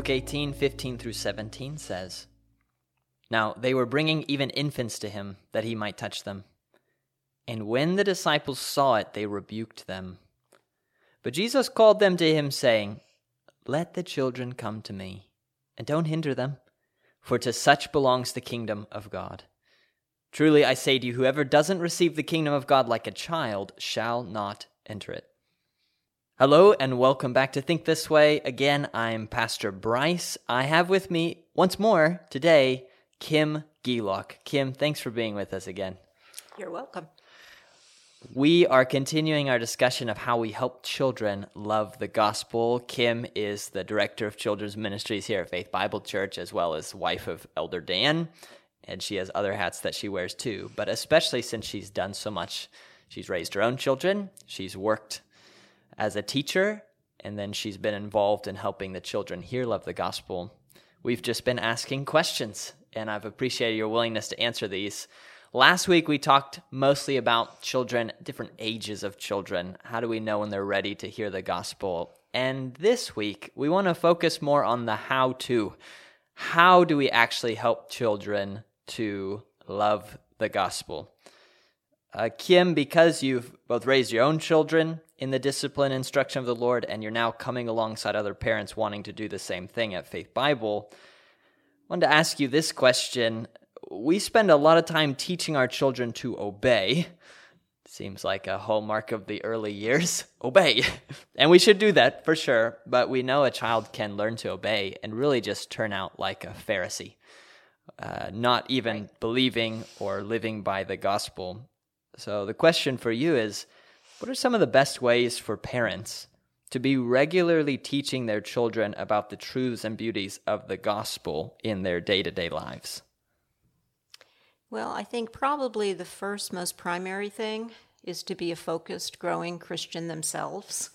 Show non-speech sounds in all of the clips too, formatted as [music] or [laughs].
Luke 18, 15 through 17 says, Now they were bringing even infants to him that he might touch them. And when the disciples saw it, they rebuked them. But Jesus called them to him, saying, Let the children come to me, and don't hinder them, for to such belongs the kingdom of God. Truly I say to you, whoever doesn't receive the kingdom of God like a child shall not enter it. Hello and welcome back to Think This Way. Again, I'm Pastor Bryce. I have with me once more today Kim Geelock. Kim, thanks for being with us again. You're welcome. We are continuing our discussion of how we help children love the gospel. Kim is the director of children's ministries here at Faith Bible Church, as well as wife of Elder Dan, and she has other hats that she wears too. But especially since she's done so much, she's raised her own children, she's worked as a teacher, and then she's been involved in helping the children here love the gospel. We've just been asking questions, and I've appreciated your willingness to answer these. Last week, we talked mostly about children, different ages of children. How do we know when they're ready to hear the gospel? And this week, we want to focus more on the how to. How do we actually help children to love the gospel? Uh, Kim, because you've both raised your own children in the discipline instruction of the Lord and you're now coming alongside other parents wanting to do the same thing at Faith Bible, I wanted to ask you this question. We spend a lot of time teaching our children to obey. Seems like a hallmark of the early years. [laughs] obey. and we should do that for sure, but we know a child can learn to obey and really just turn out like a Pharisee, uh, not even right. believing or living by the gospel. So the question for you is what are some of the best ways for parents to be regularly teaching their children about the truths and beauties of the gospel in their day to day lives? Well, I think probably the first most primary thing is to be a focused, growing Christian themselves.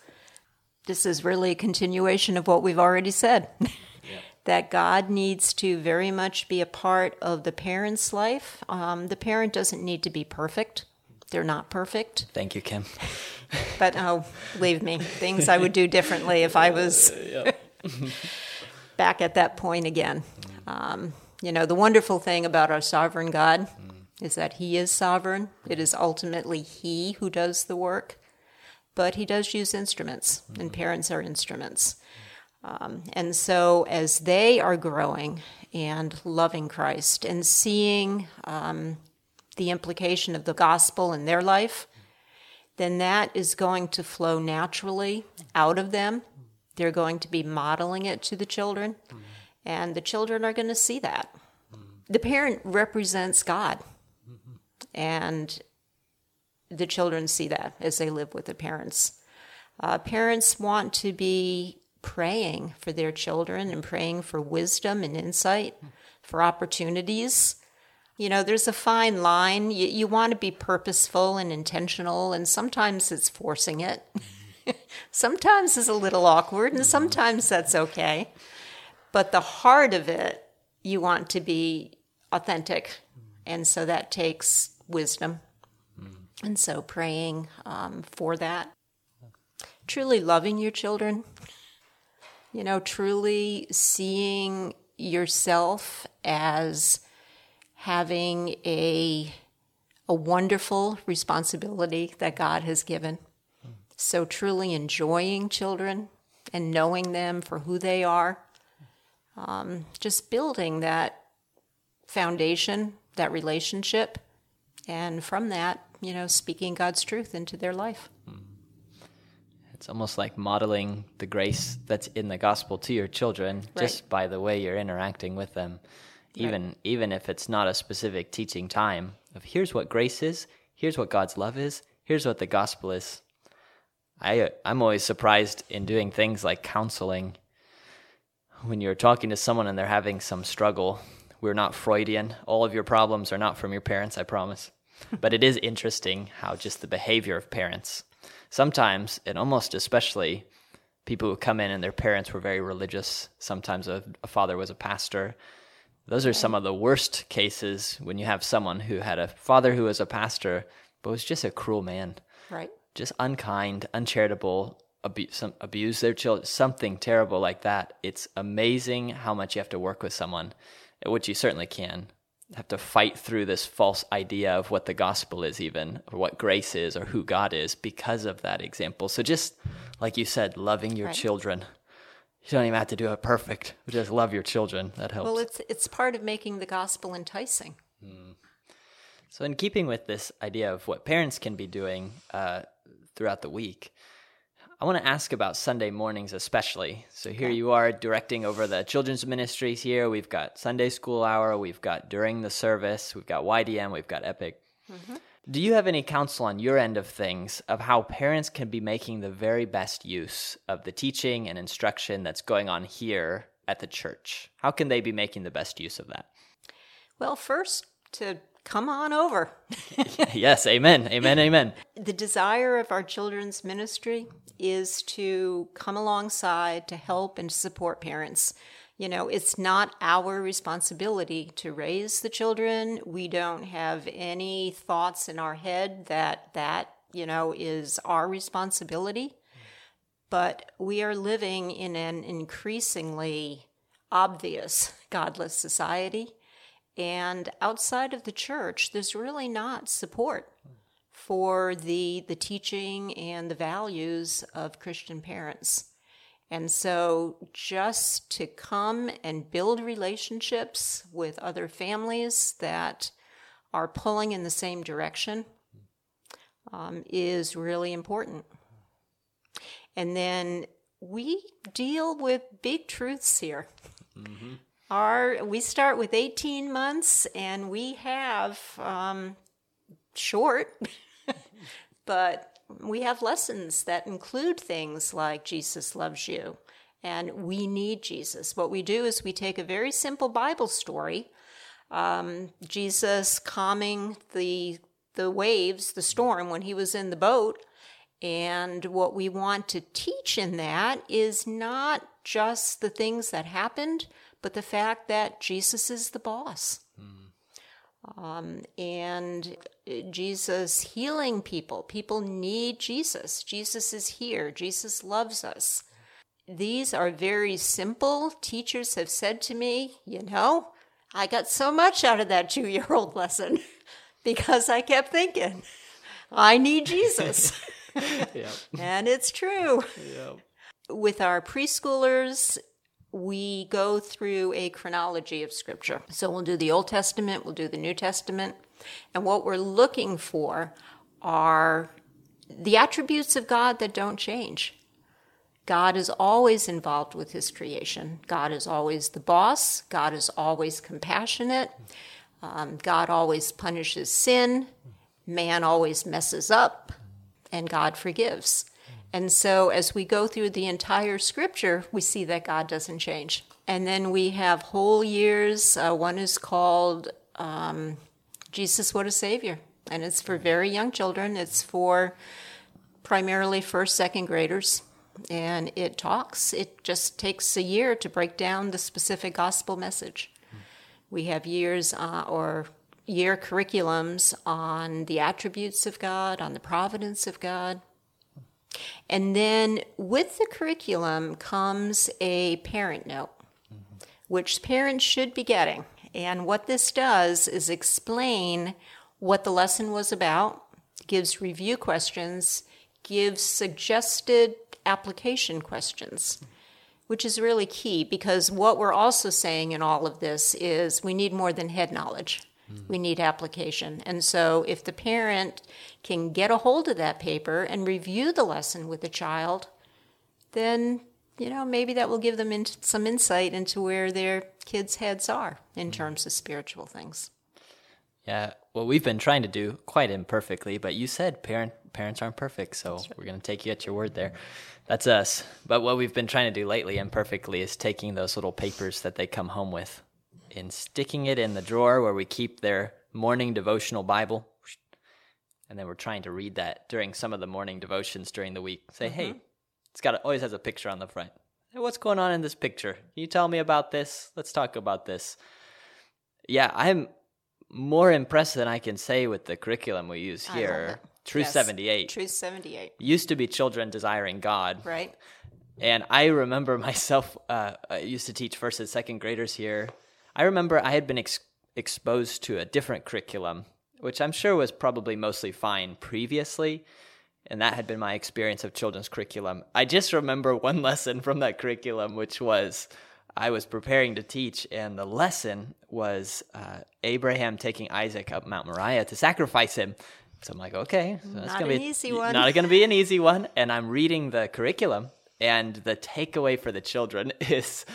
This is really a continuation of what we've already said. Yeah. [laughs] that God needs to very much be a part of the parent's life. Um, the parent doesn't need to be perfect. They're not perfect. Thank you, Kim. [laughs] but oh, believe me, things I would do differently if I was [laughs] [laughs] back at that point again. Um, you know, the wonderful thing about our sovereign God is that He is sovereign. It is ultimately He who does the work, but He does use instruments, and parents are instruments. Um, and so, as they are growing and loving Christ and seeing um, the implication of the gospel in their life, then that is going to flow naturally out of them. They're going to be modeling it to the children, and the children are going to see that. The parent represents God, and the children see that as they live with the parents. Uh, parents want to be praying for their children and praying for wisdom and insight, for opportunities you know, there's a fine line. You, you want to be purposeful and intentional, and sometimes it's forcing it. [laughs] sometimes it's a little awkward, and sometimes that's okay. But the heart of it, you want to be authentic. And so that takes wisdom. And so praying um, for that. Truly loving your children, you know, truly seeing yourself as having a, a wonderful responsibility that God has given. So, truly enjoying children and knowing them for who they are. Um, just building that foundation, that relationship, and from that, you know, speaking God's truth into their life. It's almost like modeling the grace that's in the gospel to your children right. just by the way you're interacting with them even right. even if it's not a specific teaching time of here's what grace is. Here's what god's love is. Here's what the gospel is. I i'm always surprised in doing things like counseling. When you're talking to someone and they're having some struggle we're not freudian. All of your problems are not from your parents i promise. [laughs] But it is interesting how just the behavior of parents sometimes and almost especially people who come in and their parents were very religious sometimes a, a father was a pastor those are some of the worst cases when you have someone who had a father who was a pastor, but was just a cruel man. Right. Just unkind, uncharitable, abuse, some, abuse their children, something terrible like that, it's amazing how much you have to work with someone, which you certainly can. Have to fight through this false idea of what the gospel is, even, or what grace is, or who God is, because of that example. So, just like you said, loving your Right. children. You don't even have to do it perfect. Just love your children. That helps. Well, it's it's part of making the gospel enticing. So, in keeping with this idea of what parents can be doing uh, throughout the week, I want to ask about Sunday mornings, especially. So, here you are directing over the children's ministries here. We've got Sunday school hour, we've got during the service, we've got YDM, we've got Epic. Do you have any counsel on your end of things of how parents can be making the very best use of the teaching and instruction that's going on here at the church? How can they be making the best use of that? Well, first to come on over. [laughs] yes, amen, amen, amen. the desire of our children's ministry is to come alongside to help and support parents. You know, it's not our responsibility to raise the children. We don't have any thoughts in our head that that, you know, is our responsibility. But we are living in an increasingly obvious godless society. And outside of the church, there's really not support for the the teaching and the values of Christian parents. And so just to come and build relationships with other families that are pulling in the same direction um, is really important. And then we deal with big truths here. Our we start with 18 months, and we have um, short, [laughs] but we have lessons that include things like Jesus loves you, and we need Jesus. What we do is we take a very simple Bible story, um, Jesus calming the the waves, the storm when he was in the boat. And what we want to teach in that is not just the things that happened, but the fact that Jesus is the boss. Um, and Jesus healing people. People need Jesus. Jesus is here. Jesus loves us. These are very simple. Teachers have said to me, you know, I got so much out of that two year old lesson [laughs] because I kept thinking, I need Jesus. [laughs] And it's true. With our preschoolers, we go through a chronology of scripture. So we'll do the Old Testament, we'll do the New Testament. And what we're looking for are the attributes of God that don't change. God is always involved with his creation. God is always the boss. God is always compassionate. Um, God always punishes sin. Man always messes up. And God forgives. And so, as we go through the entire scripture, we see that God doesn't change. And then we have whole years. Uh, one is called um, Jesus, What a Savior. And it's for very young children, it's for primarily first, second graders. And it talks, it just takes a year to break down the specific gospel message. We have years uh, or year curriculums on the attributes of God, on the providence of God. And then with the curriculum comes a parent note, which parents should be getting. And what this does is explain what the lesson was about, gives review questions, gives suggested application questions, which is really key because what we're also saying in all of this is we need more than head knowledge. Mm. We need application. And so if the parent can get a hold of that paper and review the lesson with the child, then you know maybe that will give them in, some insight into where their kids' heads are in mm. terms of spiritual things. Yeah, well, we've been trying to do quite imperfectly, but you said parent parents aren't perfect, so we're going to take you at your word there. That's us. But what we've been trying to do lately imperfectly is taking those little papers that they come home with and sticking it in the drawer where we keep their morning devotional Bible. And then we're trying to read that during some of the morning devotions during the week. Say, hey, it's got a, always has a picture on the front. Hey, what's going on in this picture? Can you tell me about this? Let's talk about this. Yeah, I'm more impressed than I can say with the curriculum we use here. Truth Yes. 78 Truth 78, used to be children desiring God. right? And I remember [laughs] myself, uh, I used to teach first and second graders here. I remember I had been ex- exposed to a different curriculum, which I'm sure was probably mostly fine previously. And that had been my experience of children's curriculum. I just remember one [laughs] lesson from that curriculum, which was I was preparing to teach, and the lesson was uh, Abraham taking Isaac up Mount Moriah to sacrifice him. So I'm like, okay, so that's Not gonna an be easy one. Not going to be an easy one. And I'm reading the curriculum, and the takeaway for the children [laughs] is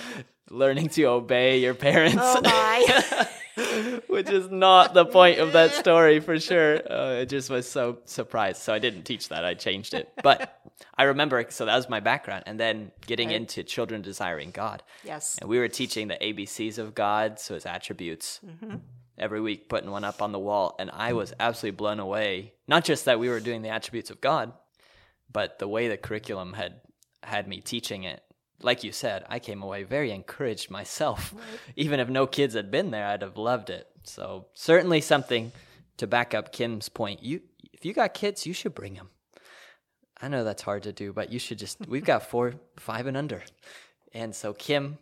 learning to obey your parents, Oh my. [laughs] which is not the point of that story for sure. [laughs] Uh, I just was so surprised. So I didn't teach that, I changed it. But I remember, so that was my background. And then getting Right. into children desiring God. yes. And we were teaching the ABCs of God, so his attributes. Every week, putting one up on the wall. And I was absolutely blown away. Not just that we were doing the attributes of God, but the way the curriculum had had me teaching it. Like you said, I came away very encouraged myself. [laughs] [laughs] Even if no kids had been there, I'd have loved it. So certainly something to back up Kim's point. You, if you got kids, you should bring them. I know that's hard to do, but you should just. We've got four, [laughs] five, and under, and so Kim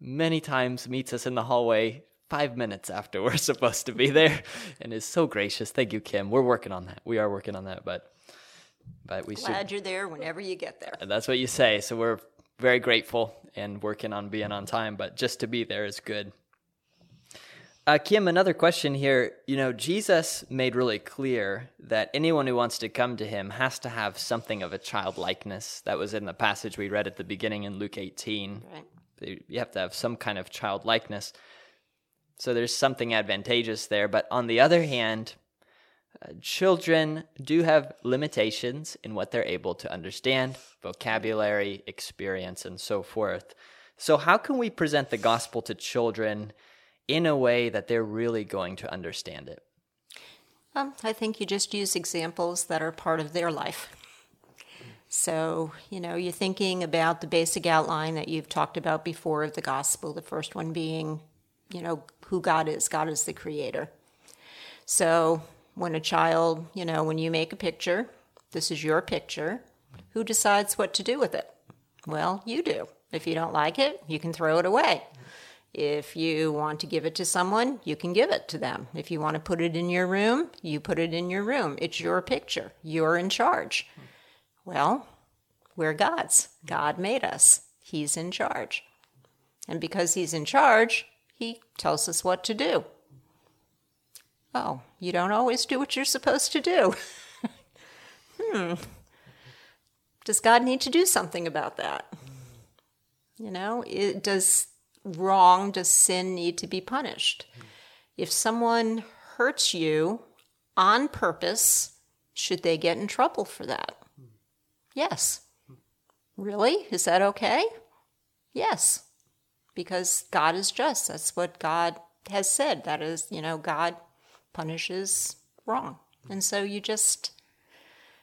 many times meets us in the hallway five minutes after we're supposed to be there, and is so gracious. Thank you, Kim. We're working on that. We are working on that, but but we should. Glad you're there whenever you get there. That's what you say. So we're very grateful and working on being on time, but just to be there is good. Uh, Kim, another question here. You know, Jesus made really clear that anyone who wants to come to him has to have something of a childlikeness. That was in the passage we read at the beginning in Luke 18. Right. You have to have some kind of childlikeness. So there's something advantageous there. But on the other hand, uh, children do have limitations in what they're able to understand, vocabulary, experience, and so forth. So, how can we present the gospel to children in a way that they're really going to understand it? Um, I think you just use examples that are part of their life. So, you know, you're thinking about the basic outline that you've talked about before of the gospel, the first one being, you know, who God is. God is the creator. So, when a child, you know, when you make a picture, this is your picture, who decides what to do with it? Well, you do. If you don't like it, you can throw it away. If you want to give it to someone, you can give it to them. If you want to put it in your room, you put it in your room. It's your picture. You're in charge. Well, we're God's. God made us. He's in charge. And because He's in charge, He tells us what to do. Oh, you don't always do what you're supposed to do. [laughs] hmm. Does God need to do something about that? You know, it, does wrong, does sin need to be punished? If someone hurts you on purpose, should they get in trouble for that? Yes. Really? Is that okay? Yes. Because God is just. That's what God has said. That is, you know, God punishes wrong. And so you just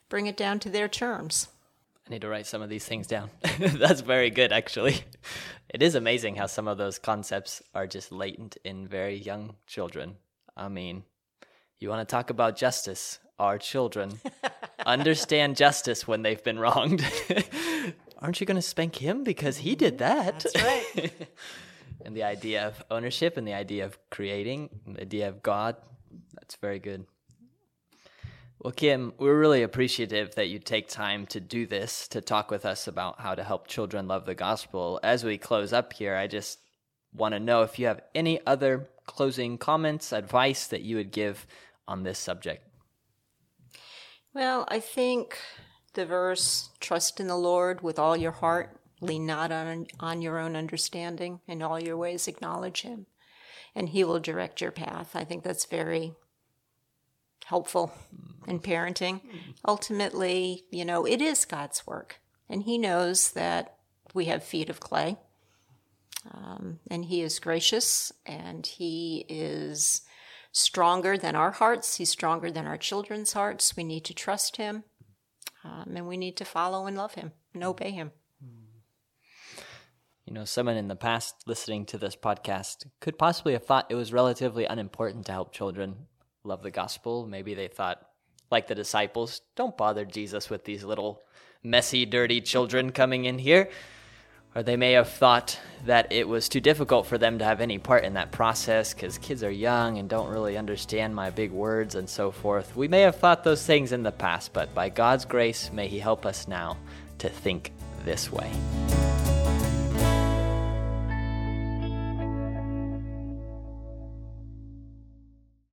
bring it down to their terms. I need to write some of these things down. [laughs] That's very good, actually. It is amazing how some of those concepts are just latent in very young children. I mean, you want to talk about justice? Our children [laughs] understand justice when they've been wronged. [laughs] Aren't you going to spank him because he did mm-hmm. that? That's right. and the idea of ownership and the idea of creating, the idea of God, that's very good. Well, Kim, we're really appreciative that you take time to do this, to talk with us about how to help children love the gospel. As we close up here, I just want to know if you have any other closing comments, advice that you would give on this subject. Well, I think the verse, trust in the Lord with all your heart, lean not on, on your own understanding, in all your ways acknowledge him, and he will direct your path. I think that's very helpful in parenting. Ultimately, you know, it is God's work, and he knows that we have feet of clay. Um, and he is gracious and he is stronger than our hearts. He's stronger than our children's hearts. We need to trust him um, and we need to follow and love him and obey him. You know, someone in the past listening to this podcast could possibly have thought it was relatively unimportant to help children love the gospel. Maybe they thought like the disciples, don't bother Jesus with these little messy, dirty children coming in here. Or they may have thought that it was too difficult for them to have any part in that process because kids are young and don't really understand my big words and so forth. We may have thought those things in the past, but by God's grace, may He help us now to think this way.